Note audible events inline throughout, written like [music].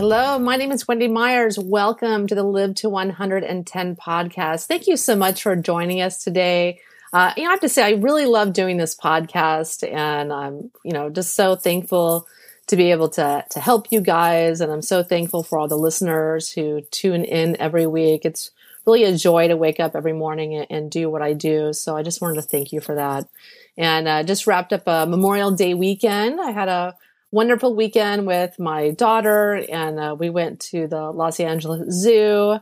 Hello, my name is Wendy Myers. Welcome to the Live to 110 podcast. Thank you so much for joining us today. Uh, you know, I have to say, I really love doing this podcast, and I'm, you know, just so thankful to be able to to help you guys, and I'm so thankful for all the listeners who tune in every week. It's really a joy to wake up every morning and, and do what I do. So I just wanted to thank you for that. And uh, just wrapped up a Memorial Day weekend. I had a wonderful weekend with my daughter, and uh, we went to the Los Angeles Zoo.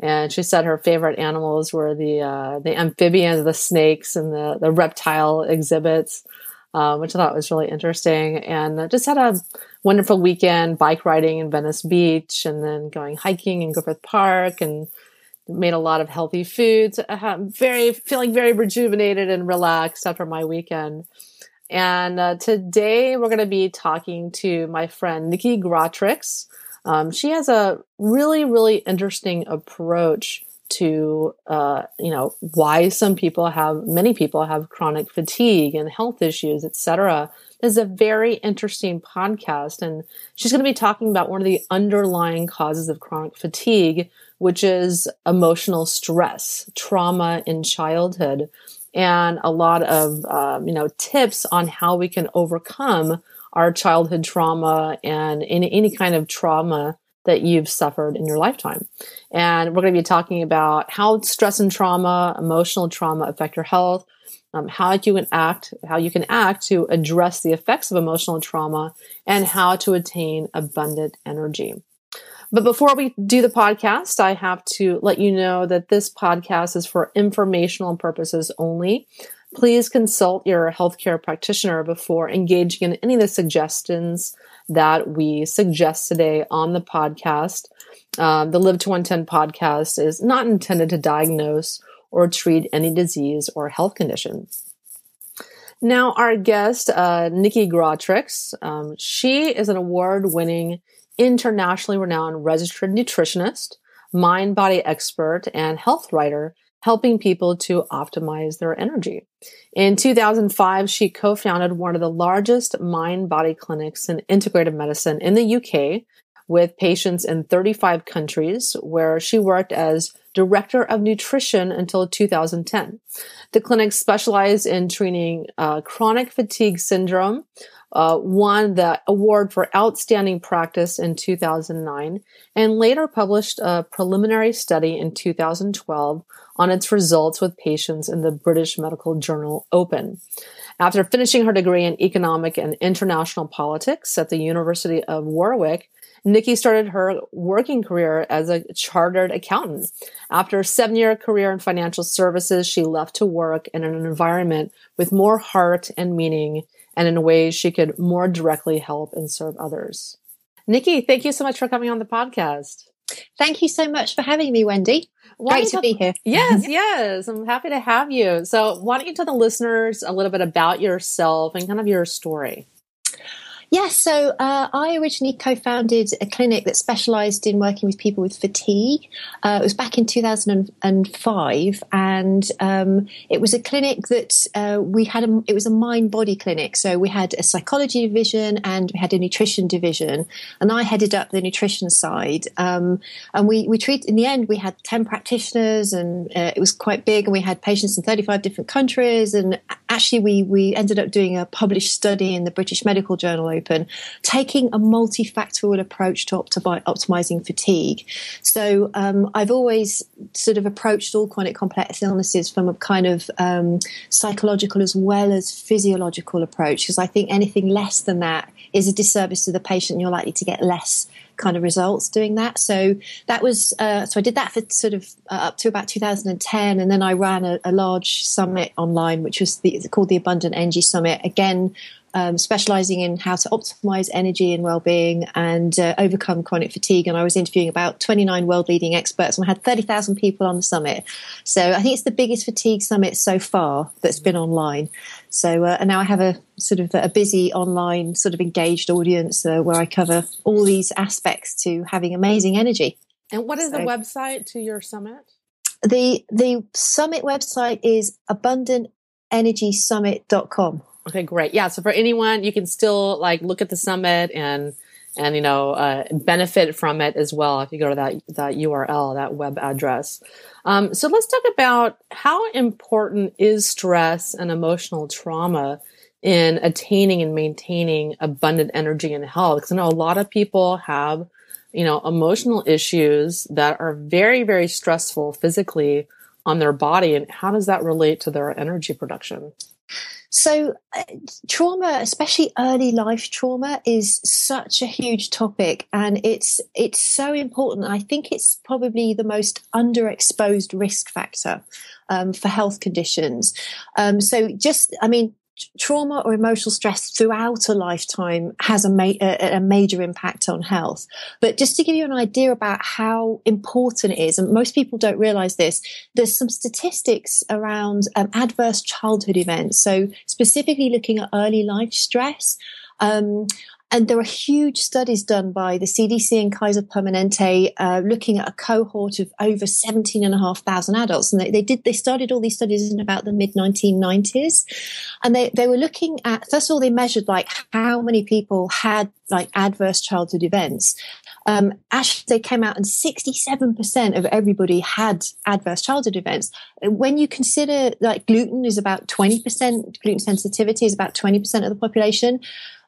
And she said her favorite animals were the uh, the amphibians, the snakes, and the the reptile exhibits, uh, which I thought was really interesting. And uh, just had a wonderful weekend bike riding in Venice Beach, and then going hiking in Griffith Park, and made a lot of healthy foods. very feeling very rejuvenated and relaxed after my weekend. And uh, today we're going to be talking to my friend Nikki Gratrix. Um, she has a really, really interesting approach to, uh, you know, why some people have, many people have chronic fatigue and health issues, etc. This is a very interesting podcast, and she's going to be talking about one of the underlying causes of chronic fatigue, which is emotional stress, trauma in childhood and a lot of um, you know tips on how we can overcome our childhood trauma and any, any kind of trauma that you've suffered in your lifetime. And we're going to be talking about how stress and trauma, emotional trauma affect your health, um, how you can act, how you can act to address the effects of emotional trauma, and how to attain abundant energy. But before we do the podcast, I have to let you know that this podcast is for informational purposes only. Please consult your healthcare practitioner before engaging in any of the suggestions that we suggest today on the podcast. Um, the Live to 110 podcast is not intended to diagnose or treat any disease or health condition. Now, our guest, uh, Nikki Gratrix, um, she is an award winning internationally renowned registered nutritionist, mind body expert, and health writer, helping people to optimize their energy. In 2005, she co founded one of the largest mind body clinics in integrative medicine in the UK with patients in 35 countries, where she worked as director of nutrition until 2010. The clinic specialized in treating uh, chronic fatigue syndrome, uh, won the award for outstanding practice in 2009 and later published a preliminary study in 2012 on its results with patients in the British Medical Journal Open. After finishing her degree in economic and international politics at the University of Warwick, Nikki started her working career as a chartered accountant. After a seven year career in financial services, she left to work in an environment with more heart and meaning and in ways she could more directly help and serve others. Nikki, thank you so much for coming on the podcast. Thank you so much for having me, Wendy. Why Great to be here. Yes, [laughs] yes. I'm happy to have you. So, why don't you tell the listeners a little bit about yourself and kind of your story? Yes, so uh, I originally co founded a clinic that specialized in working with people with fatigue. Uh, it was back in 2005, and um, it was a clinic that uh, we had, a, it was a mind body clinic. So we had a psychology division and we had a nutrition division, and I headed up the nutrition side. Um, and we, we treat, in the end, we had 10 practitioners, and uh, it was quite big, and we had patients in 35 different countries. And actually, we, we ended up doing a published study in the British Medical Journal open, taking a multifactorial approach to optimi- optimizing fatigue. So um, I've always sort of approached all chronic complex illnesses from a kind of um, psychological as well as physiological approach, because I think anything less than that is a disservice to the patient. And You're likely to get less kind of results doing that. So that was uh, so I did that for sort of uh, up to about 2010, and then I ran a, a large summit online, which was the, called the Abundant Energy Summit. Again, um, specializing in how to optimize energy and well-being and uh, overcome chronic fatigue. And I was interviewing about 29 world-leading experts, and I had 30,000 people on the summit. So I think it's the biggest fatigue summit so far that's been online. So uh, and now I have a sort of a busy online sort of engaged audience uh, where I cover all these aspects to having amazing energy. And what is so, the website to your summit? The the summit website is abundantenergysummit.com. Okay, great. Yeah. So for anyone, you can still like look at the summit and and you know uh, benefit from it as well if you go to that that URL, that web address. Um, so let's talk about how important is stress and emotional trauma in attaining and maintaining abundant energy and health. Because I know a lot of people have, you know, emotional issues that are very, very stressful physically on their body. And how does that relate to their energy production? So, uh, trauma, especially early life trauma, is such a huge topic, and it's it's so important. I think it's probably the most underexposed risk factor um, for health conditions. Um, so, just I mean, trauma or emotional stress throughout a lifetime has a, ma- a, a, major impact on health. But just to give you an idea about how important it is, and most people don't realize this, there's some statistics around um, adverse childhood events. So specifically looking at early life stress. Um, and there are huge studies done by the CDC and Kaiser Permanente, uh, looking at a cohort of over 17,500 adults. And they, they, did, they started all these studies in about the mid 1990s. And they, they were looking at, first of all, they measured like how many people had like adverse childhood events. Um, actually, they came out and 67% of everybody had adverse childhood events. When you consider like gluten is about 20%, gluten sensitivity is about 20% of the population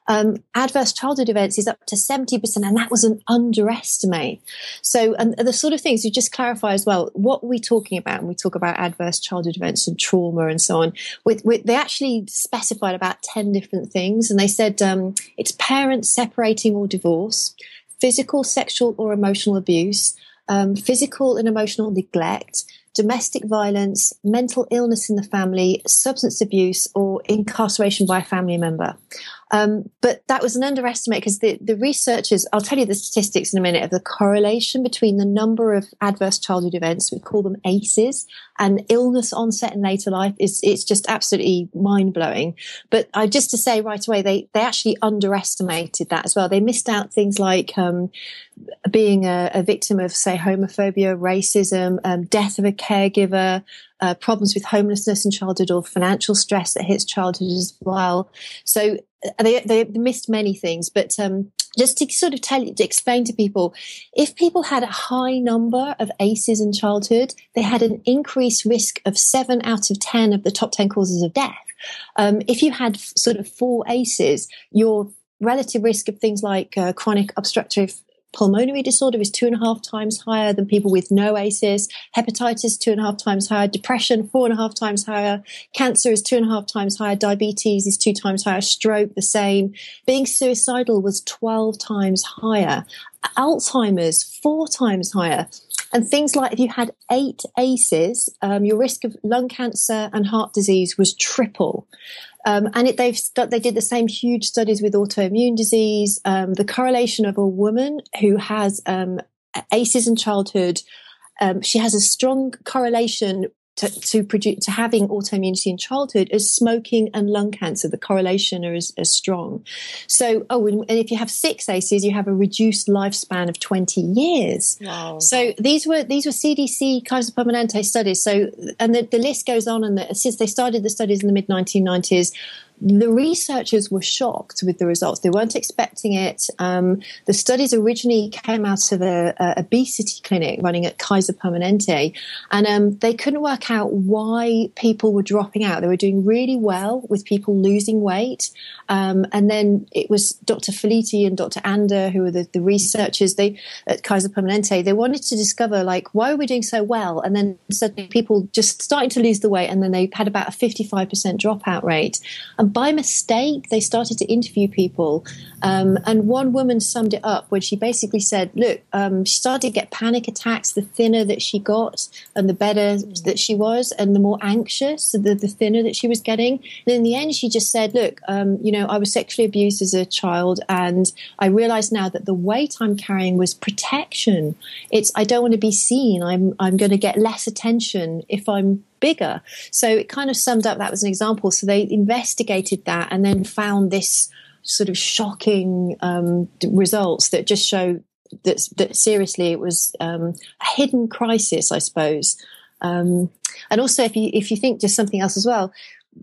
um, adverse childhood events is up to 70%, and that was an underestimate. So, and the sort of things you just clarify as well, what are we talking about? And we talk about adverse childhood events and trauma and so on. With, with they actually specified about 10 different things, and they said um, it's parents separating or divorce, physical, sexual, or emotional abuse, um, physical and emotional neglect, domestic violence, mental illness in the family, substance abuse, or incarceration by a family member. Um, but that was an underestimate because the, the researchers, I'll tell you the statistics in a minute of the correlation between the number of adverse childhood events, we call them ACEs, and illness onset in later life is, it's just absolutely mind blowing. But I just to say right away, they, they actually underestimated that as well. They missed out things like, um, being a, a, victim of, say, homophobia, racism, um, death of a caregiver, uh, problems with homelessness in childhood or financial stress that hits childhood as well. So they, they missed many things, but um, just to sort of tell you, to explain to people, if people had a high number of ACEs in childhood, they had an increased risk of seven out of 10 of the top 10 causes of death. Um, if you had sort of four ACEs, your relative risk of things like uh, chronic obstructive pulmonary disorder is two and a half times higher than people with no ACEs. Hepatitis, two and a half times higher. Depression, four and a half times higher. Cancer is two and a half times higher. Diabetes is two times higher. Stroke, the same. Being suicidal was 12 times higher. Alzheimer's, four times higher. And things like if you had eight ACEs, um, your risk of lung cancer and heart disease was triple. Um, and it, they've they did the same huge studies with autoimmune disease. Um, the correlation of a woman who has um, ACEs in childhood, um, she has a strong correlation to, to produce to having autoimmunity in childhood as smoking and lung cancer. The correlation is as strong. So, oh, and, if you have six ACEs, you have a reduced lifespan of twenty years. Wow. So these were these were CDC Kaiser Permanente studies. So, and the, the list goes on. And the, since they started the studies in the mid nineteen nineties, the researchers were shocked with the results. They weren't expecting it. Um, the studies originally came out of a, a, obesity clinic running at Kaiser Permanente, and um, they couldn't work out why people were dropping out. They were doing really well with people losing weight, um, and then it was Dr. Felitti and Dr. Anda, who were the, the, researchers they at Kaiser Permanente. They wanted to discover like why are we doing so well, and then suddenly people just starting to lose the weight, and then they had about a fifty-five percent dropout rate. And by mistake, they started to interview people. Um, and one woman summed it up when she basically said, Look, um, she started to get panic attacks the thinner that she got and the better that she was, and the more anxious, the, the thinner that she was getting. And in the end, she just said, Look, um, you know, I was sexually abused as a child, and I realize now that the weight I'm carrying was protection. It's, I don't want to be seen. I'm, I'm going to get less attention if I'm bigger. So it kind of summed up that was an example. So they investigated that and then found this sort of shocking um, results that just show that, that seriously it was um, a hidden crisis, I suppose. Um, and also, if you if you think just something else as well,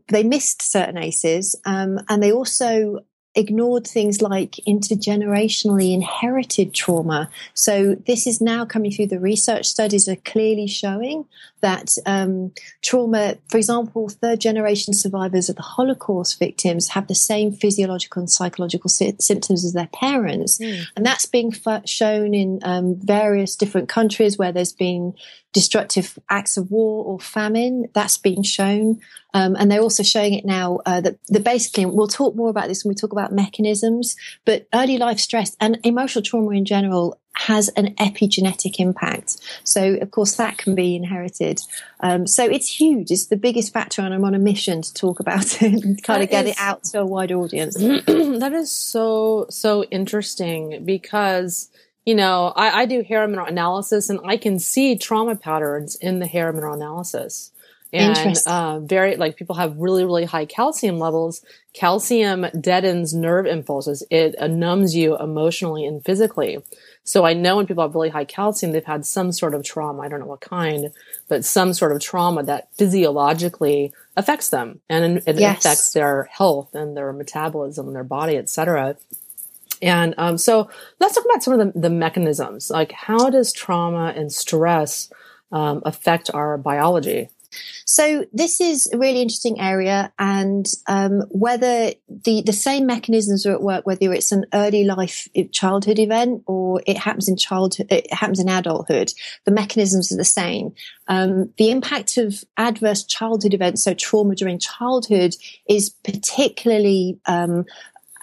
they missed certain ACEs, um, and they also ignored things like intergenerationally inherited trauma. So this is now coming through the research studies are clearly showing that um, trauma, for example, third generation survivors of the Holocaust victims have the same physiological and psychological sy- symptoms as their parents. Mm. And that's being f- shown in um, various different countries where there's been destructive acts of war or famine. That's been shown. Um, and they're also showing it now uh, that, that basically, we'll talk more about this when we talk about mechanisms, but early life stress and emotional trauma in general has an epigenetic impact. So, of course, that can be inherited. Um, so it's huge. It's the biggest factor, and I'm on a mission to talk about it and kind that of get is, it out to a wide audience. [clears throat] that is so, so interesting because you know, I, I do hair mineral analysis and I can see trauma patterns in the hair mineral analysis. And uh, very like people have really really high calcium levels. Calcium deadens nerve impulses. It uh, numbs you emotionally and physically. So I know when people have really high calcium, they've had some sort of trauma. I don't know what kind, but some sort of trauma that physiologically affects them and it yes. affects their health and their metabolism and their body, etc. And um, so let's talk about some of the, the, mechanisms. Like, how does trauma and stress um, affect our biology? So this is a really interesting area, and um, whether the the same mechanisms are at work, whether it's an early life childhood event or it happens in childhood, it happens in adulthood, the mechanisms are the same. Um, the impact of adverse childhood events, so trauma during childhood, is particularly um,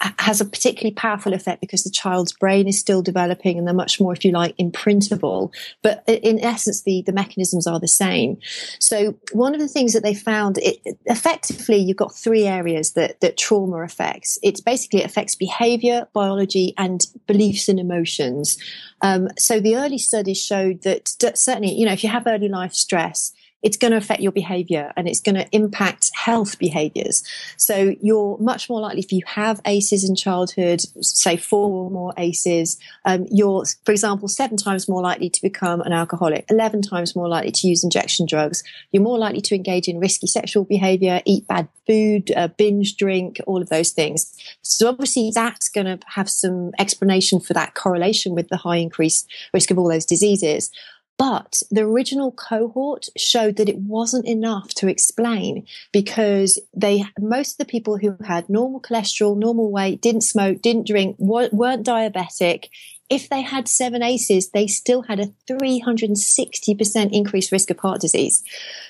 has a particularly powerful effect because the child's brain is still developing and they're much more, if you like, imprintable. But in essence, the, the mechanisms are the same. So one of the things that they found, it, effectively, you've got three areas that, that trauma affects. It's basically it affects behavior, biology, and beliefs and emotions. Um, so the early studies showed that certainly, you know, if you have early life stress, it's going to affect your behavior and it's going to impact health behaviors. So you're much more likely if you have ACEs in childhood, say four or more ACEs, um, you're, for example, seven times more likely to become an alcoholic, 11 times more likely to use injection drugs. You're more likely to engage in risky sexual behavior, eat bad food, uh, binge drink, all of those things. So obviously that's going to have some explanation for that correlation with the high increased risk of all those diseases. But the original cohort showed that it wasn't enough to explain because they, most of the people who had normal cholesterol, normal weight, didn't smoke, didn't drink, weren't diabetic, if they had seven ACEs, they still had a 360% increased risk of heart disease.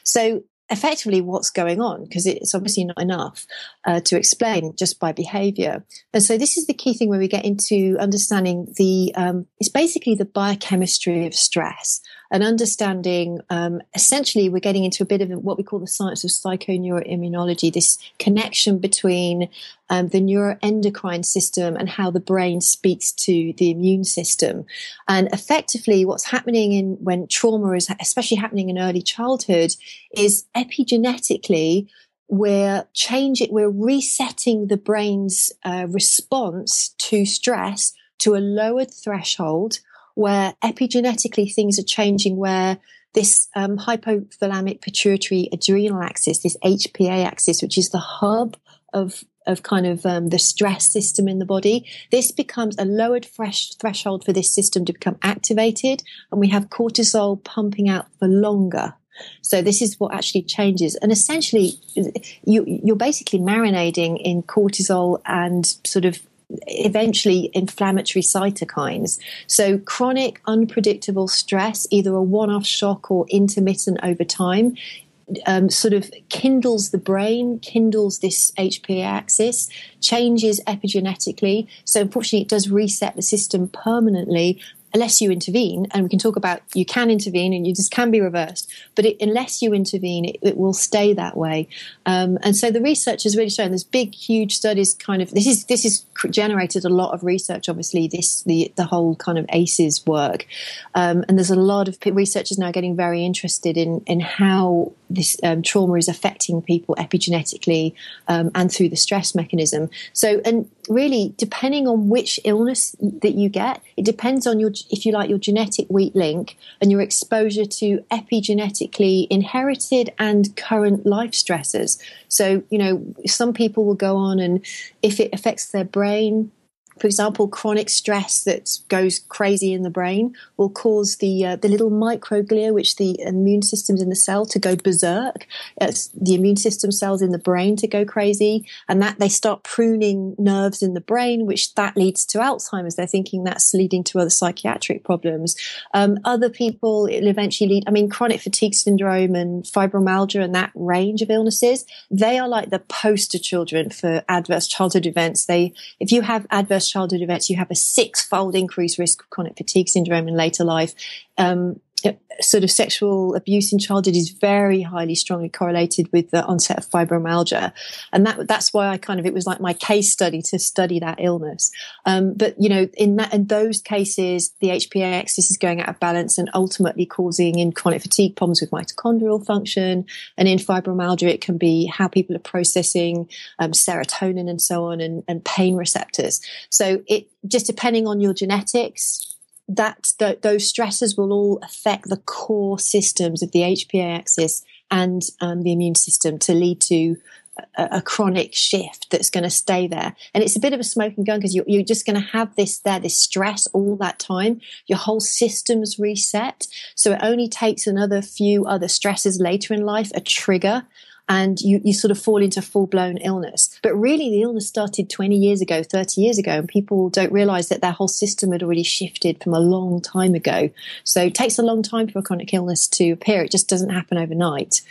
So effectively what's going on? Because it's obviously not enough uh, to explain just by behavior. And so this is the key thing where we get into understanding the um, it's basically the biochemistry of stress and understanding um, essentially we're getting into a bit of what we call the science of psychoneuroimmunology this connection between um, the neuroendocrine system and how the brain speaks to the immune system. And effectively what's happening in when trauma is especially happening in early childhood is epigenetically we're changing we're resetting the brain's uh, response to stress to a lowered threshold where epigenetically things are changing, where this um, hypothalamic pituitary adrenal axis, this HPA axis, which is the hub of of kind of um, the stress system in the body, this becomes a lowered fresh threshold for this system to become activated, and we have cortisol pumping out for longer. So this is what actually changes, and essentially, you, you're basically marinating in cortisol and sort of eventually inflammatory cytokines. So chronic, unpredictable stress, either a one-off shock or intermittent over time, um, sort of kindles the brain, kindles this HPA axis, changes epigenetically. So unfortunately, it does reset the system permanently unless you intervene, and we can talk about you can intervene and you just can be reversed, but it, unless you intervene, it, it, will stay that way. Um, and so the research has really shown there's big, huge studies. Kind of this is this has generated a lot of research. Obviously, this the the whole kind of ACEs work, um, and there's a lot of researchers now getting very interested in in how this um, trauma is affecting people epigenetically um, and through the stress mechanism. So, and really, depending on which illness that you get, it depends on your if you like, your genetic weak link and your exposure to epigenetically inherited and current life stressors. So, you know, some people will go on and if it affects their brain, for example, chronic stress that goes crazy in the brain will cause the uh, the little microglia, which the immune systems in the cell, to go berserk. It's the immune system cells in the brain to go crazy, and that they start pruning nerves in the brain, which that leads to Alzheimer's. They're thinking that's leading to other psychiatric problems. Um, other people, it'll eventually lead. I mean, chronic fatigue syndrome and fibromyalgia and that range of illnesses, they are like the poster children for adverse childhood events. They, if you have adverse childhood events, you have a six-fold increased risk of chronic fatigue syndrome in later life. Um, sort of sexual abuse in childhood is very highly strongly correlated with the onset of fibromyalgia. And that that's why i kind of it was like my case study to study that illness. Um, but you know in that in those cases the hpa axis is going out of balance and ultimately causing in chronic fatigue problems with mitochondrial function. And in fibromyalgia it can be how people are processing um, serotonin and so on and, and pain receptors. So it just depending on your genetics that th- those stresses will all affect the core systems of the HPA axis and um, the immune system to lead to a, a chronic shift that's going to stay there. And it's a bit of a smoking gun because you're, you're just going to have this there, this stress all that time. Your whole system's reset. So it only takes another few other stresses later in life, a trigger and you, you sort of fall into full blown illness. But really, the illness started 20 years ago, 30 years ago, and people don't realize that their whole system had already shifted from a long time ago. So it takes a long time for a chronic illness to appear. It just doesn't happen overnight.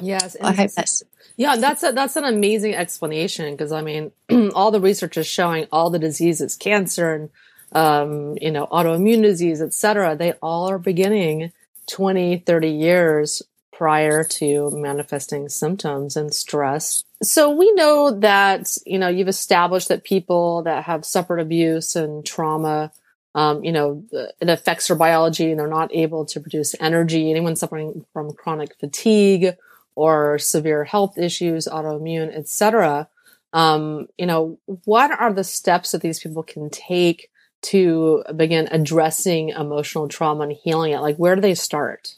Yes. I hope that's. Yeah, that's a, that's an amazing explanation because I mean, [clears throat] all the research is showing all the diseases, cancer and um, you know, autoimmune disease, etc. They all are beginning 20, 30 years prior to manifesting symptoms and stress. So we know that, you know, you've established that people that have suffered abuse and trauma, um, you know, it affects their biology and they're not able to produce energy. Anyone suffering from chronic fatigue or severe health issues, autoimmune, etc. Um, you know, what are the steps that these people can take to begin addressing emotional trauma and healing it? Like, where do they start?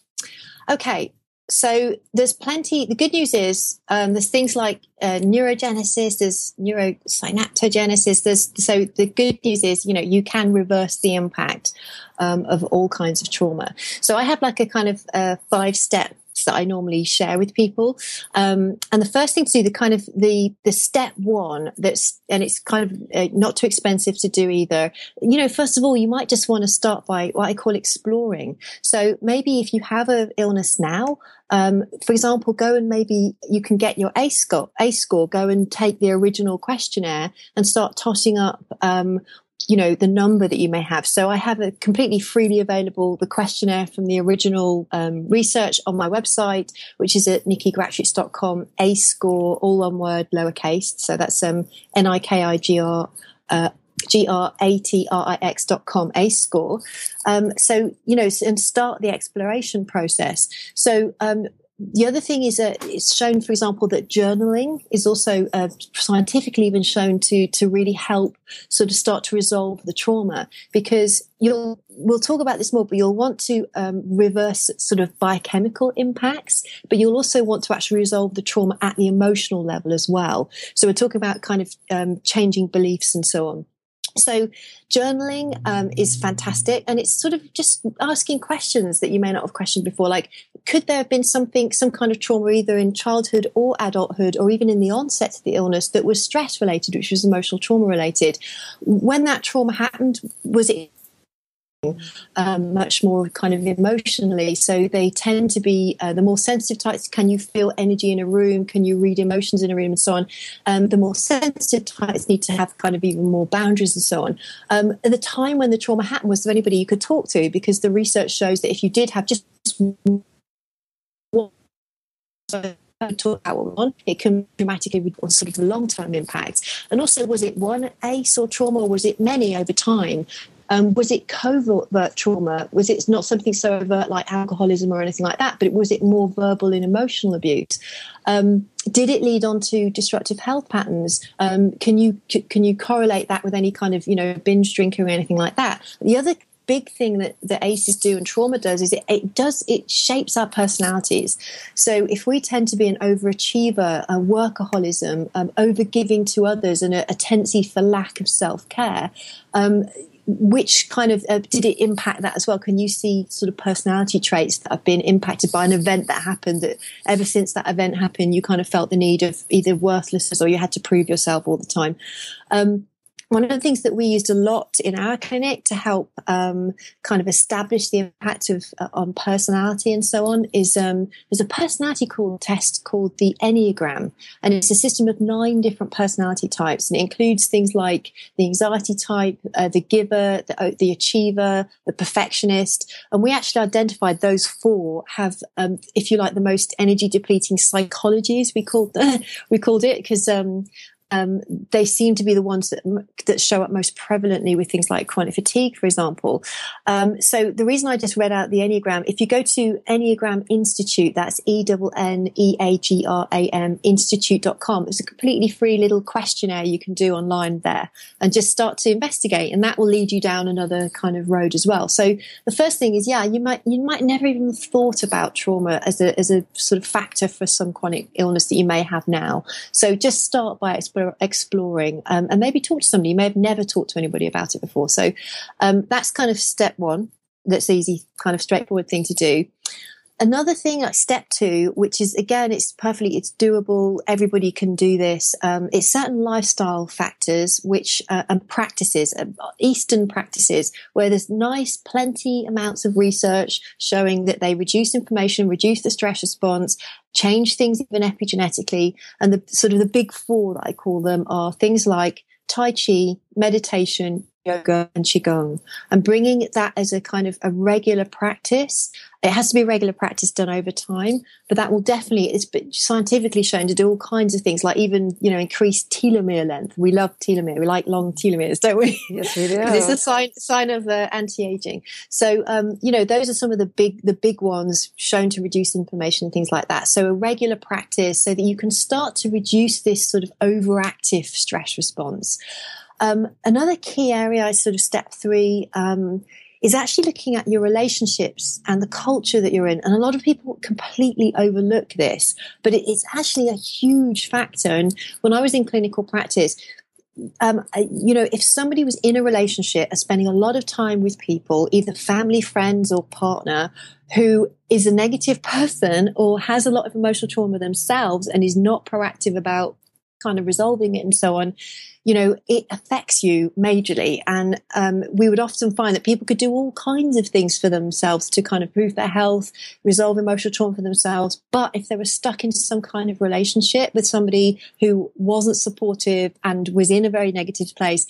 Okay, so there's plenty. The good news is um, there's things like uh, neurogenesis, there's neurosynaptogenesis. There's so the good news is you know you can reverse the impact um, of all kinds of trauma. So I have like a kind of uh, five step that I normally share with people. Um, and the first thing to do, the kind of the the step one that's and it's kind of uh, not too expensive to do either. You know, first of all, you might just want to start by what I call exploring. So maybe if you have an illness now, um, for example, go and maybe you can get your ACE score, ACE score, go and take the original questionnaire and start tossing up um, you know the number that you may have so i have a completely freely available the questionnaire from the original um, research on my website which is at nikkigratrix.com a score all one word lowercase so that's um n-i-k-i-g-r uh, dot com, a score. Um, so, you know, and start the exploration process. So, um, the other thing is that it's shown, for example, that journaling is also uh, scientifically even shown to to really help sort of start to resolve the trauma because you'll we'll talk about this more, but you'll want to um, reverse sort of biochemical impacts, but you'll also want to actually resolve the trauma at the emotional level as well. So we're talking about kind of um, changing beliefs and so on. So journaling um, is fantastic, and it's sort of just asking questions that you may not have questioned before. Like, could there have been something, some kind of trauma, either in childhood or adulthood, or even in the onset of the illness, that was stress related, which was emotional trauma related? When that trauma happened, was it um, much more kind of emotionally. So they tend to be uh, the more sensitive types. Can you feel energy in a room? Can you read emotions in a room and so on? Um, the more sensitive types need to have kind of even more boundaries and so on. Um, at the time when the trauma happened, was there anybody you could talk to? Because the research shows that if you did have just talk about one, it can dramatically reduce sort of the long term impacts. And also, was it one ACE or trauma, or was it many over time? Um, was it covert trauma? Was it not something so overt like alcoholism or anything like that? But was it more verbal and emotional abuse? Um, did it lead on to disruptive health patterns? Um, can you can you correlate that with any kind of you know binge drinking or anything like that? The other big thing that the ACEs do and trauma does is it, it does it shapes our personalities. So if we tend to be an overachiever, a workaholism, um, overgiving to others, and a, a tendency for lack of self care. Um, which kind of uh, did it impact that as well? Can you see sort of personality traits that have been impacted by an event that happened that ever since that event happened, you kind of felt the need of either worthlessness or you had to prove yourself all the time? Um, one of the things that we used a lot in our clinic to help um, kind of establish the impact of uh, on personality and so on is um, there's a personality called, test called the Enneagram, and it's a system of nine different personality types, and it includes things like the anxiety type, uh, the giver, the, uh, the, achiever, the perfectionist, and we actually identified those four have, um, if you like, the most energy depleting psychologies. We called [laughs] we called it because um, they seem to be the ones that, that show up most prevalently with things like chronic fatigue, for example. Um, so the reason I just read out the Enneagram, if you go to Enneagram Institute, that's E N E A G R A M Institute.com, it's a completely free little questionnaire you can do online there and just start to investigate. And that will lead you down another kind of road as well. So the first thing is, yeah, you might, you might never even thought about trauma as a, as a sort of factor for some chronic illness that you may have now. So just start by exploring exploring um, and maybe talk to somebody. You may have never talked to anybody about it before. So um, that's kind of step one. That's easy, kind of straightforward thing to do. Another thing, like step two, which is again, it's perfectly, it's doable. Everybody can do this. Um, it's certain lifestyle factors, which uh, and practices, uh, Eastern practices, where there's nice, plenty amounts of research showing that they reduce inflammation, reduce the stress response, change things even epigenetically. And the sort of the big four that I call them are things like Tai Chi, meditation, yoga and qigong. And bringing that as a kind of a regular practice. It has to be a regular practice done over time but that will definitely it's scientifically shown to do all kinds of things like even you know increase telomere length. We love telomere. We like long telomeres don't we? Yes we do. [laughs] It's a sign sign of uh, anti-aging. So um, you know those are some of the big the big ones shown to reduce inflammation and things like that. So a regular practice so that you can start to reduce this sort of overactive stress response um, another key area sort of step three um, is actually looking at your relationships and the culture that you're in. And a lot of people completely overlook this, but it's actually a huge factor. And when I was in clinical practice, um, you know, if somebody was in a relationship and spending a lot of time with people, either family, friends, or partner, who is a negative [laughs] person or has a lot of emotional trauma themselves and is not proactive about kind of resolving it and so on, you know, it affects you majorly. And um, we would often find that people could do all kinds of things for themselves to kind of improve their health, resolve emotional trauma for themselves. But if they were stuck into some kind of relationship with somebody who wasn't supportive and was in a very negative place,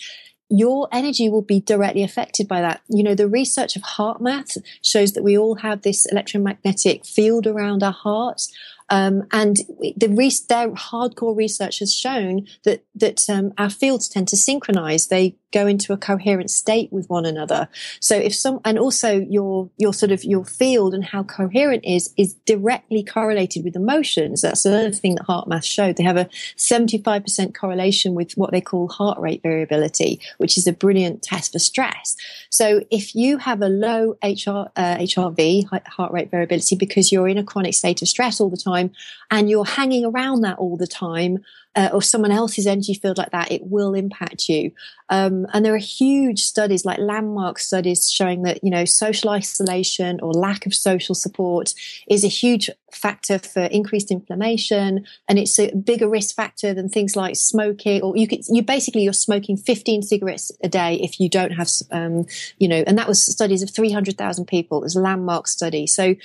your energy will be directly affected by that. You know, the research of HeartMath shows that we all have this electromagnetic field around our hearts. Um, and the re- their hardcore research has shown that that um, our fields tend to synchronize. They go into a coherent state with one another. So if some, and also your your sort of your field and how coherent is is directly correlated with emotions. That's another thing that HeartMath showed. They have a seventy five percent correlation with what they call heart rate variability, which is a brilliant test for stress. So if you have a low HR, uh, HRV heart rate variability because you're in a chronic state of stress all the time time and you're hanging around that all the time, uh, or someone else's energy field like that, it will impact you. Um, and there are huge studies, like landmark studies, showing that you know social isolation or lack of social support is a huge factor for increased inflammation, and it's a bigger risk factor than things like smoking. Or you could, you basically you're smoking 15 cigarettes a day if you don't have, um, you know, and that was studies of 300,000 people. It was a landmark study. So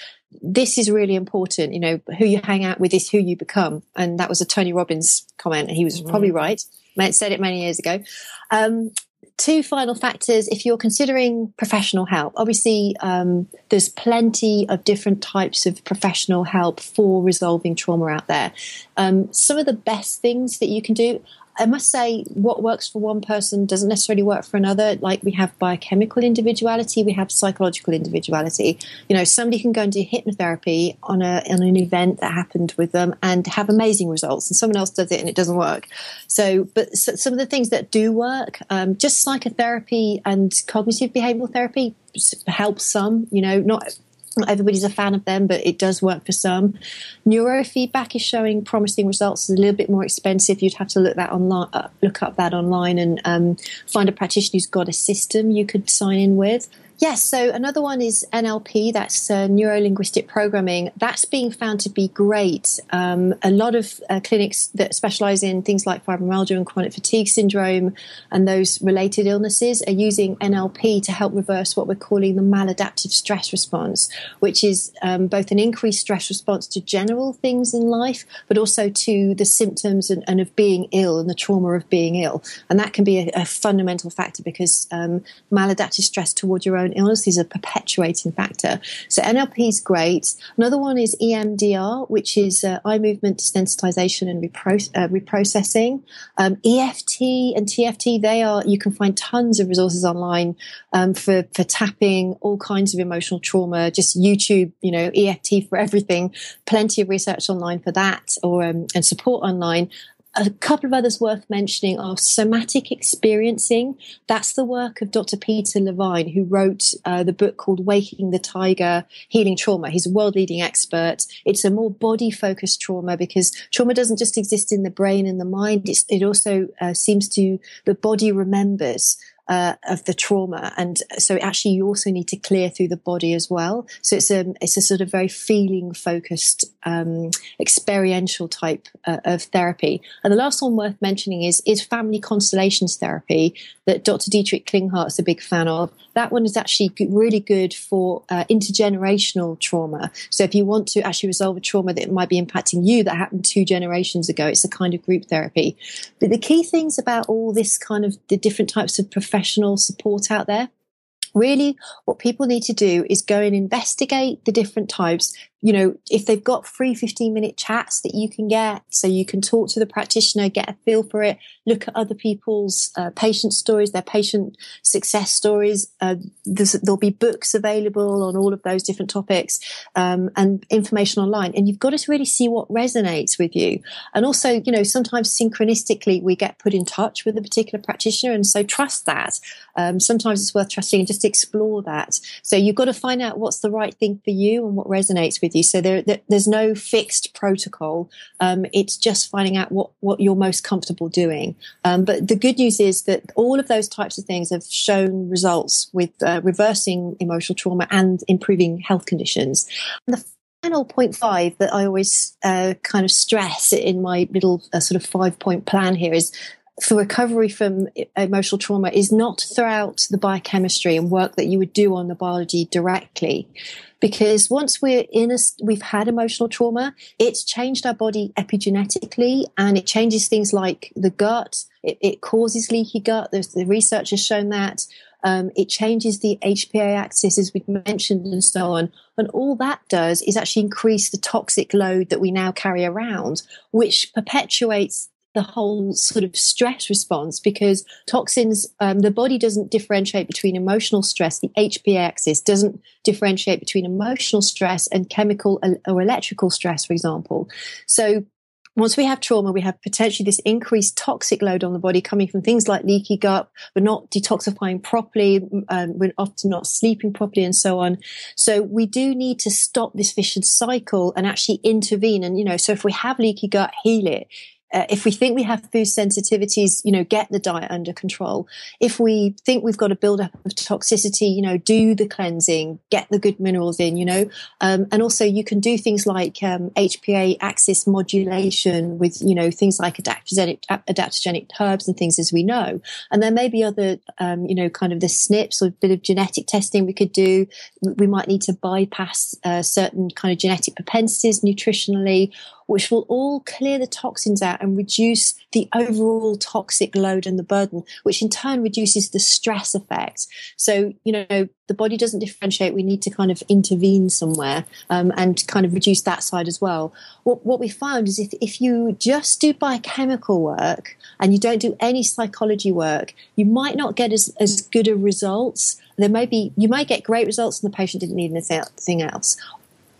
this is really important. You know, who you hang out with is who you become. And that was a Tony Robbins comment. And he was mm-hmm. probably right. I said it many years ago. Um, two final factors if you're considering professional help obviously um, there's plenty of different types of professional help for resolving trauma out there um, some of the best things that you can do I must say, what works for one person doesn't necessarily work for another. Like we have biochemical individuality, we have psychological individuality. You know, somebody can go and do hypnotherapy on a on an event that happened with them and have amazing results, and someone else does it and it doesn't work. So, but so, some of the things that do work, um, just psychotherapy and cognitive behavioral therapy helps some. You know, not not everybody's a fan of them, but it does work for some. Neurofeedback is showing promising results. It's a little bit more expensive. You'd have to look that online, uh, look up that online, and um, find a practitioner who's got a system you could sign in with. Yes, so another one is NLP, that's uh, neuro linguistic programming. That's being found to be great. Um, a lot of uh, clinics that specialize in things like fibromyalgia and chronic fatigue syndrome and those related illnesses are using NLP to help reverse what we're calling the maladaptive stress response, which is um, both an increased stress response to general things in life, but also to the symptoms and, and, of being ill and the trauma of being ill. And that can be a, a fundamental factor because um, maladaptive stress towards your own illness is a perpetuating factor. So NLP is great. Another one is EMDR, which is uh, eye movement desensitization and repro- uh, reprocessing. Um, EFT and TFT, they are, you can find tons of resources online um, for, for tapping all kinds of emotional trauma. Just YouTube, you know, EFT for everything. Plenty of research online for that or, um, and support online a couple of others worth mentioning are somatic experiencing. That's the work of Dr. Peter Levine, who wrote uh, the book called Waking the Tiger Healing Trauma. He's a world leading expert. It's a more body focused trauma because trauma doesn't just exist in the brain and the mind. It's, it also uh, seems to, the body remembers uh, of the trauma. And so actually you also need to clear through the body as well. So it's a, it's a sort of very feeling focused, um, experiential type uh, of therapy. And the last one worth mentioning is, is family constellations therapy that Dr. Dietrich Klinghardt is a big fan of. That one is actually really good for uh, intergenerational trauma. So if you want to actually resolve a trauma that might be impacting you that happened two generations ago, it's a kind of group therapy. But the key things about all this kind of the different types of professional support out there. Really what people need to do is go and investigate the different types you know, if they've got free 15 minute chats that you can get, so you can talk to the practitioner, get a feel for it, look at other people's uh, patient stories, their patient success stories. Uh, there'll be books available on all of those different topics um, and information online. And you've got to really see what resonates with you. And also, you know, sometimes synchronistically we get put in touch with a particular practitioner. And so trust that. Um, sometimes it's worth trusting and just explore that. So you've got to find out what's the right thing for you and what resonates with with you. So there, there's no fixed protocol. Um, it's just finding out what, what you're most comfortable doing. Um, but the good news is that all of those types of things have shown results with uh, reversing emotional trauma and improving health conditions. And the final point five that I always uh, kind of stress in my little uh, sort of five point plan here is for recovery from emotional trauma is not throughout the biochemistry and work that you would do on the biology directly. Because once we're in a we've had emotional trauma it's changed our body epigenetically and it changes things like the gut. It, it causes leaky gut. There's, the research has shown that um, it changes the HPA axis, as we've mentioned, and so on. And all that does is actually increase the toxic load that we now carry around, which perpetuates the whole sort of stress response because toxins, um, the body doesn't differentiate between emotional stress. The HPA axis doesn't differentiate between emotional stress and chemical or electrical stress, for example. So once we have trauma, we have potentially this increased toxic load on the body coming from things like leaky gut. We're not detoxifying properly. Um, we're often not sleeping properly and so on. So we do need to stop this vicious cycle and actually intervene. And, you know, so if we have leaky gut, heal it uh, if we think we have food sensitivities, you know, get the diet under control. If we think we've got a build up of toxicity, you know, do the cleansing, get the good minerals in, you know, um, and also you can do things like um, HPA axis modulation with, you know, things like adaptogenic, adaptogenic herbs and things as we know. And there may be other, um, you know, kind of the SNPs or a bit of genetic testing we could do. We might need to bypass uh, certain kind of genetic propensities nutritionally which will all clear the toxins out and reduce the overall toxic load and the burden, which in turn reduces the stress effect. So, you know, the body doesn't differentiate. We need to kind of intervene somewhere um, and kind of reduce that side as well. What, what we found is if, if you just do biochemical work and you don't do any psychology work, you might not get as, as good a results. There may be, you might get great results and the patient didn't need anything else.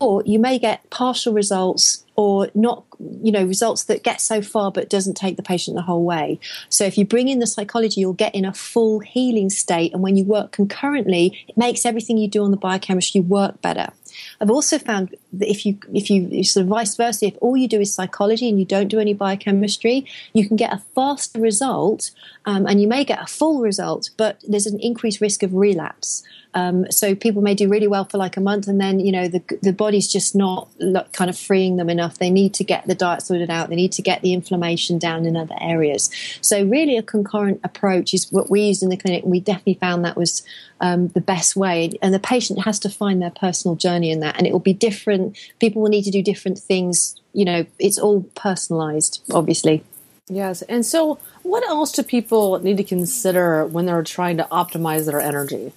Or you may get partial results or not you know results that get so far but doesn't take the patient the whole way so if you bring in the psychology you'll get in a full healing state and when you work concurrently it makes everything you do on the biochemistry work better I've also found that if you if you sort of vice versa, if all you do is psychology and you don't do any biochemistry, you can get a faster result, um, and you may get a full result, but there's an increased risk of relapse. Um, so people may do really well for like a month, and then you know the the body's just not kind of freeing them enough. They need to get the diet sorted out. They need to get the inflammation down in other areas. So really, a concurrent approach is what we used in the clinic, and we definitely found that was um, the best way. And the patient has to find their personal journey in that, and it will be different. People will need to do different things. You know, it's all personalized, obviously. Yes. And so, what else do people need to consider when they're trying to optimize their energy?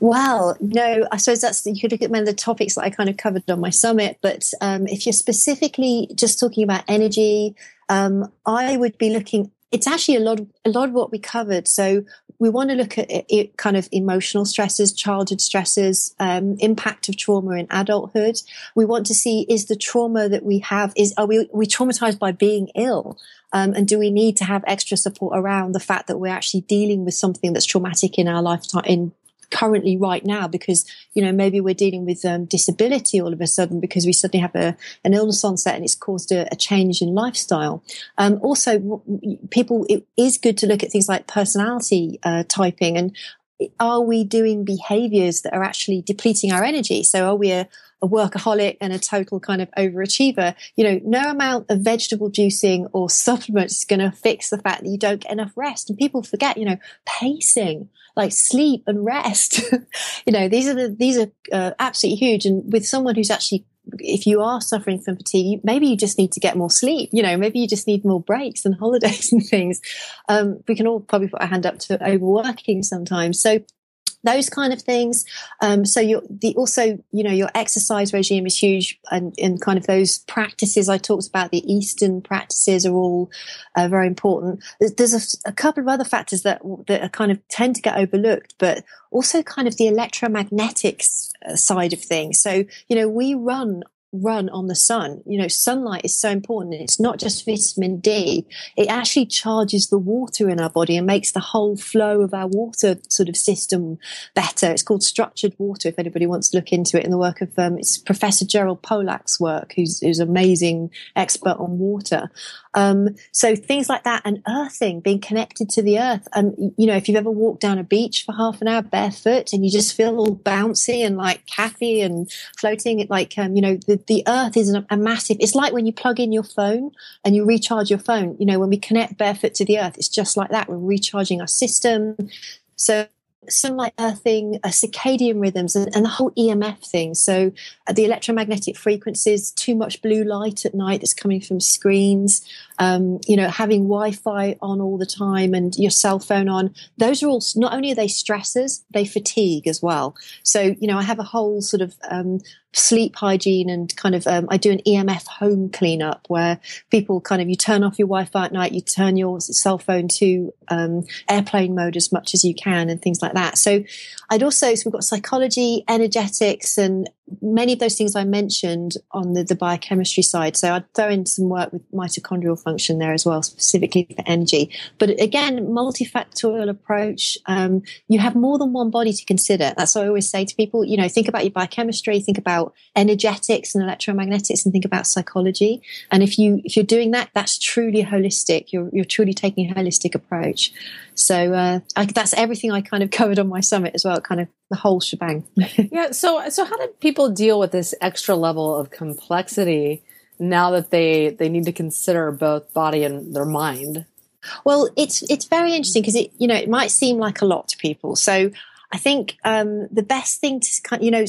Well, no, I suppose that's you could look at many of the topics that I kind of covered on my summit. But um, if you're specifically just talking about energy, um, I would be looking. It's actually a lot, a lot of what we covered. So we want to look at it, kind of emotional stresses, childhood stresses, um, impact of trauma in adulthood. We want to see is the trauma that we have is are we we traumatized by being ill? Um, and do we need to have extra support around the fact that we're actually dealing with something that's traumatic in our lifetime in currently right now because you know maybe we're dealing with um, disability all of a sudden because we suddenly have a, an illness onset and it's caused a, a change in lifestyle. Um, also people it is good to look at things like personality uh, typing and are we doing behaviors that are actually depleting our energy? So are we a, a workaholic and a total kind of overachiever, you know, no amount of vegetable juicing or supplements is going to fix the fact that you don't get enough rest. And people forget, you know, pacing like sleep and rest. [laughs] you know, these are the, these are uh, absolutely huge. And with someone who's actually if you are suffering from fatigue, maybe you just need to get more sleep. You know, maybe you just need more breaks and [laughs] holidays and things. Um, we can all probably put our hand up to overworking sometimes. So those kind of things. Um, so you the also you know your exercise regime is huge, and, and kind of those practices I talked about, the Eastern practices are all uh, very important. There's, a, a, couple of other factors that that are kind of tend to get overlooked, but also kind of the electromagnetics uh, side of things. So you know we run run on the sun. You know, sunlight is so important. It's not just vitamin D. It actually charges the water in our body and makes the whole flow of our water sort of system better. It's called structured water. If anybody wants to look into it in the work of, um, it's Professor Gerald Pollack's work, who's, who's amazing expert on water. Um, so things like that and earthing, being connected to the earth. And, you know, if you've ever walked down a beach for half an hour barefoot and you just feel all bouncy and like Kathy and floating, it like, um, you know, the, the earth is a, massive, it's like when you plug in your phone and you recharge your phone, you know, when we connect barefoot to the earth, it's just like that. We're recharging our system. So sunlight earthing, uh, circadian rhythms, and, and, the whole EMF thing. So, uh, the electromagnetic frequencies, too much blue light at night that's coming from screens, um, you know, having Wi Fi on all the time and your cell phone on. Those are all, not only are they stressors, they fatigue as well. So, you know, I have a whole sort of um, sleep hygiene and kind of um, I do an EMF home cleanup where people kind of you turn off your Wi-Fi at night, you turn your cell phone to um, airplane mode as much as you can, and things like that. So I'd also so we've got psychology, energetics, and many of those things I mentioned on the, the biochemistry side. So I'd throw in some work with mitochondrial function there as well, specifically for energy. But again, multifactorial approach. Um, you have more than one body to consider. That's what I always say to people. You know, think about your biochemistry, think about energetics and electromagnetics, and think about psychology. And if you if you're doing that, that's truly holistic. You're you're truly taking a holistic approach. So uh, I, that's everything I kind of [laughs] covered on my summit as well. Kind of the whole shebang. [laughs] yeah. So so how do people deal with this extra level of complexity now that they they need to consider both body and their mind? Well, it's it's very interesting because it you know it might seem like a lot to people. So I think um, the best thing to kind, you know,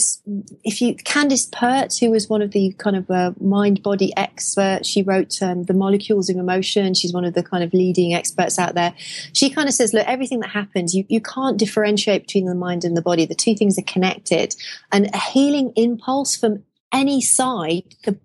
if you Candace Pert, who was one of the kind of uh, mind body experts, she wrote um, the molecules of emotion. She's one of the kind of leading experts out there. She kind of says, look, everything that happens, you you can't differentiate between the mind and the body. The two things are connected, and a healing impulse from any side, the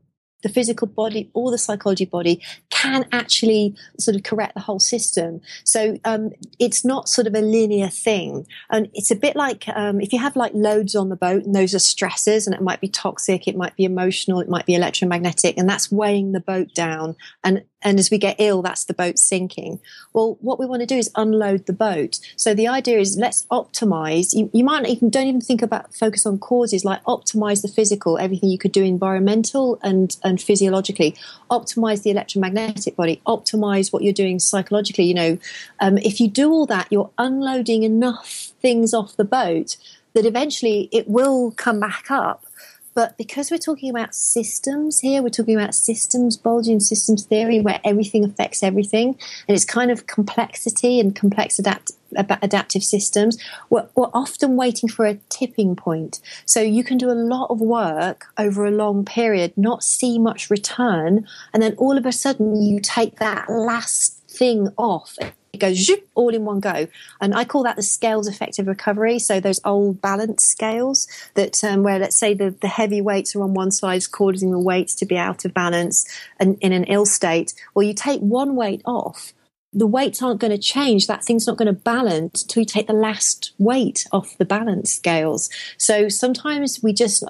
the physical body or the psychology body can actually sort of correct the whole system. So um, it's not sort of a linear thing. And it's a bit like um, if you have like loads on the boat and those are stresses and it might be toxic, it might be emotional, it might be electromagnetic, and that's weighing the boat down. And and as we get ill, that's the boat sinking. Well, what we want to do is unload the boat. So the idea is let's optimize. You, you might even don't even think about focus on causes like optimize the physical, everything you could do environmental and and physiologically. Optimize the electromagnetic body. Optimize what you're doing psychologically. You know, um, if you do all that, you're unloading enough things off the boat that eventually it will come back up but because we're talking about systems here, we're talking about systems, Bolgian systems theory, where everything affects everything, and it's kind of complexity and complex adapt, adaptive systems. We're, we're often waiting for a tipping point. So you can do a lot of work over a long period, not see much return, and then all of a sudden you take that last thing off it goes zoop, all in one go. And I call that the scales effective recovery. So those old balance scales that um, where let's say the, the heavy weights are on one side causing the weights to be out of balance and in an ill state. Well, you take one weight off, the weights aren't going to change. That thing's not going to balance until you take the last weight off the balance scales. So sometimes we just,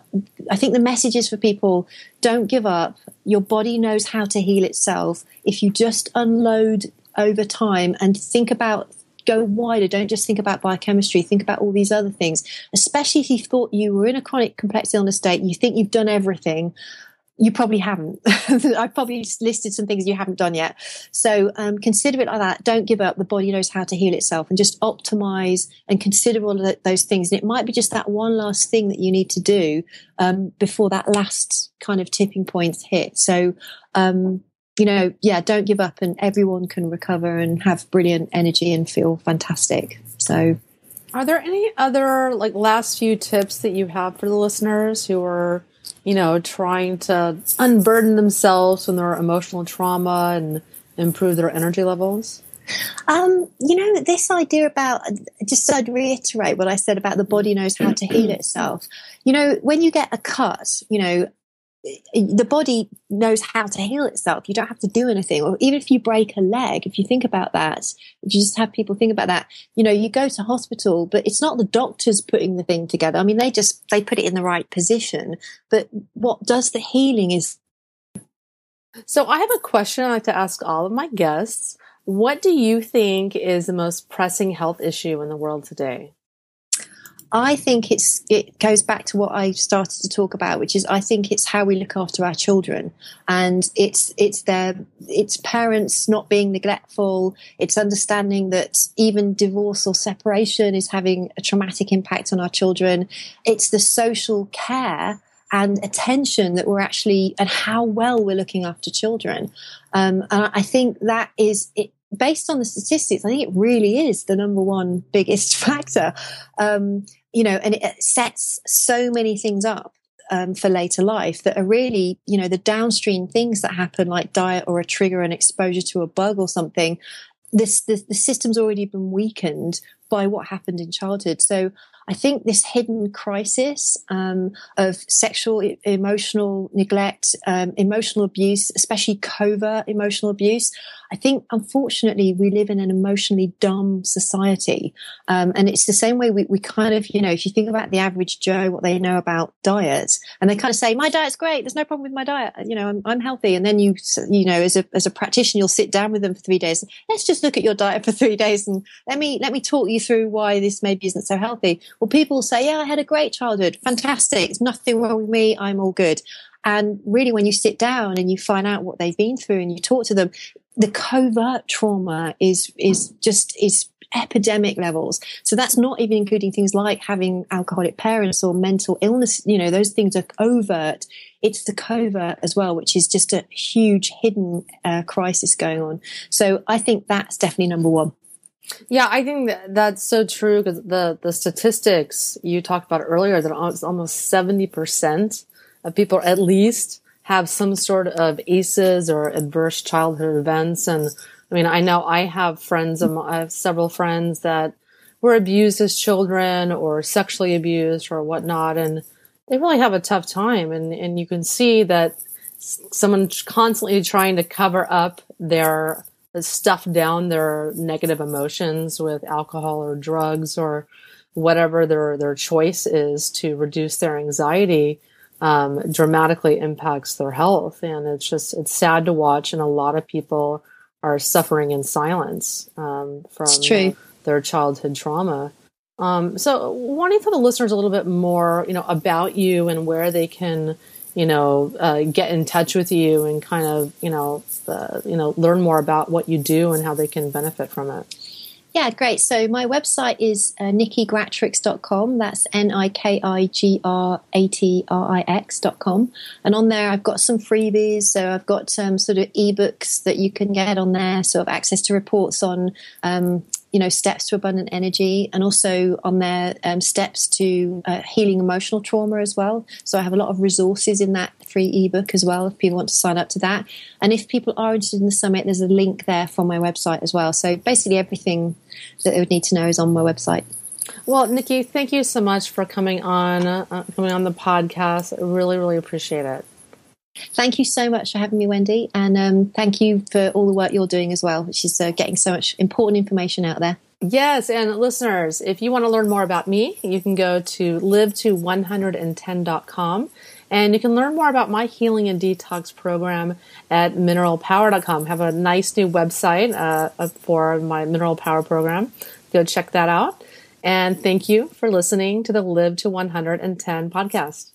I think the message is for people don't give up. Your body knows how to heal itself. If you just unload over time and think about go wider. Don't just think about biochemistry. Think about all these other things, especially if you thought you were in a chronic complex illness state, you think you've done everything. You probably haven't. [laughs] I probably just listed some things you haven't done yet. So um, consider it like that. Don't give up. The body knows how to heal itself, and just optimize and consider all of those things. And it might be just that one last thing that you need to do um, before that last kind of tipping point hit. So um, you know, yeah, don't give up and everyone can recover and have brilliant energy and feel fantastic. So, are there any other like last few tips that you have for the listeners who are, you know, trying to unburden themselves from their emotional trauma and improve their energy levels? Um, you know, this idea about just I'd reiterate what I said about the body knows how to heal [clears throat] itself. You know, when you get a cut, you know, the body knows how to heal itself. You don't have to do anything. Or even if you break a leg, if you think about that, if you just have people think about that, you know, you go to hospital, but it's not the doctors putting the thing together. I mean, they just, they put it in the right position. But what does the healing is. So I have a question I like to ask all of my guests. What do you think is the most pressing health issue in the world today? I think it's it goes back to what I started to talk about, which is I think it's how we look after our children, and it's it's their it's parents not being neglectful. It's understanding that even divorce or separation is having a traumatic impact on our children. It's the social care and attention that we're actually and how well we're looking after children. Um, and I think that is it, based on the statistics, I think it really is the number one biggest [laughs] factor. Um, you know, and it sets so many things up um, for later life that are really, you know, the downstream things that happen, like diet or a trigger and exposure to a bug or something. This, the, the system's already been weakened by what happened in childhood. So I think this hidden crisis um, of sexual, emotional neglect, um, emotional abuse, especially covert emotional abuse, I think, unfortunately, we live in an emotionally dumb society. Um, and it's the same way we, we kind of, you know, if you think about the average Joe, what they know about diet, and they kind of say, my diet's great. There's no problem with my diet. You know, I'm, I'm healthy. And then you, you know, as a, as a practitioner, you'll sit down with them for three days. Let's just look at your diet for three days and let me, let me talk you through why this maybe isn't so healthy. Well, people say, yeah, I had a great childhood. Fantastic. There's nothing wrong with me. I'm all good. And really, when you sit down and you find out what they've been through and you talk to them, the covert trauma is is just is epidemic levels. So that's not even including things like having alcoholic parents or mental illness. You know, those things are overt. It's the covert as well, which is just a huge hidden uh, crisis going on. So I think that's definitely number one. Yeah, I think that that's so true because the the statistics you talked about earlier that almost seventy percent of people at least have some sort of ACEs or adverse childhood events, and I mean, I know I have friends, I have several friends that were abused as children or sexually abused or whatnot, and they really have a tough time. And and you can see that someone constantly trying to cover up their stuff down their negative emotions with alcohol or drugs or whatever their their choice is to reduce their anxiety um, dramatically impacts their health. And it's just it's sad to watch. And a lot of people are suffering in silence um, from uh, their childhood trauma. Um, so wanting to tell the listeners a little bit more you know about you and where they can you know, uh, get in touch with you and kind of, you know, uh, you know, learn more about what you do and how they can benefit from it. Yeah, great. So my website is uh, nikkigratrix.com. That's N-I-K-I-G-R-A-T-R-I-X.com. And on there, I've got some freebies. So I've got um, sort of ebooks that you can get on there. sort I've access to reports on um, you know steps to abundant energy and also on their um, steps to uh, healing emotional trauma as well. So i have a lot of resources in that free ebook as well if people want to sign up to that. And if people are interested in the summit there's a link there from my website as well. So basically everything that they would need to know is on my website. Well nikki thank you so much for coming on uh, coming on the podcast. I really really appreciate it Thank you so much for having me, Wendy. And um, thank you for all the work you're doing as well, which is uh, getting so much important information out there. Yes, and listeners, if you want to learn more about me, you can go to live to 110.com and you can learn more about my healing and detox program at mineralpower.com. I have a nice new website uh, for my Mineral Power program. Go check that out. And thank you for listening to the Live to 110 podcast.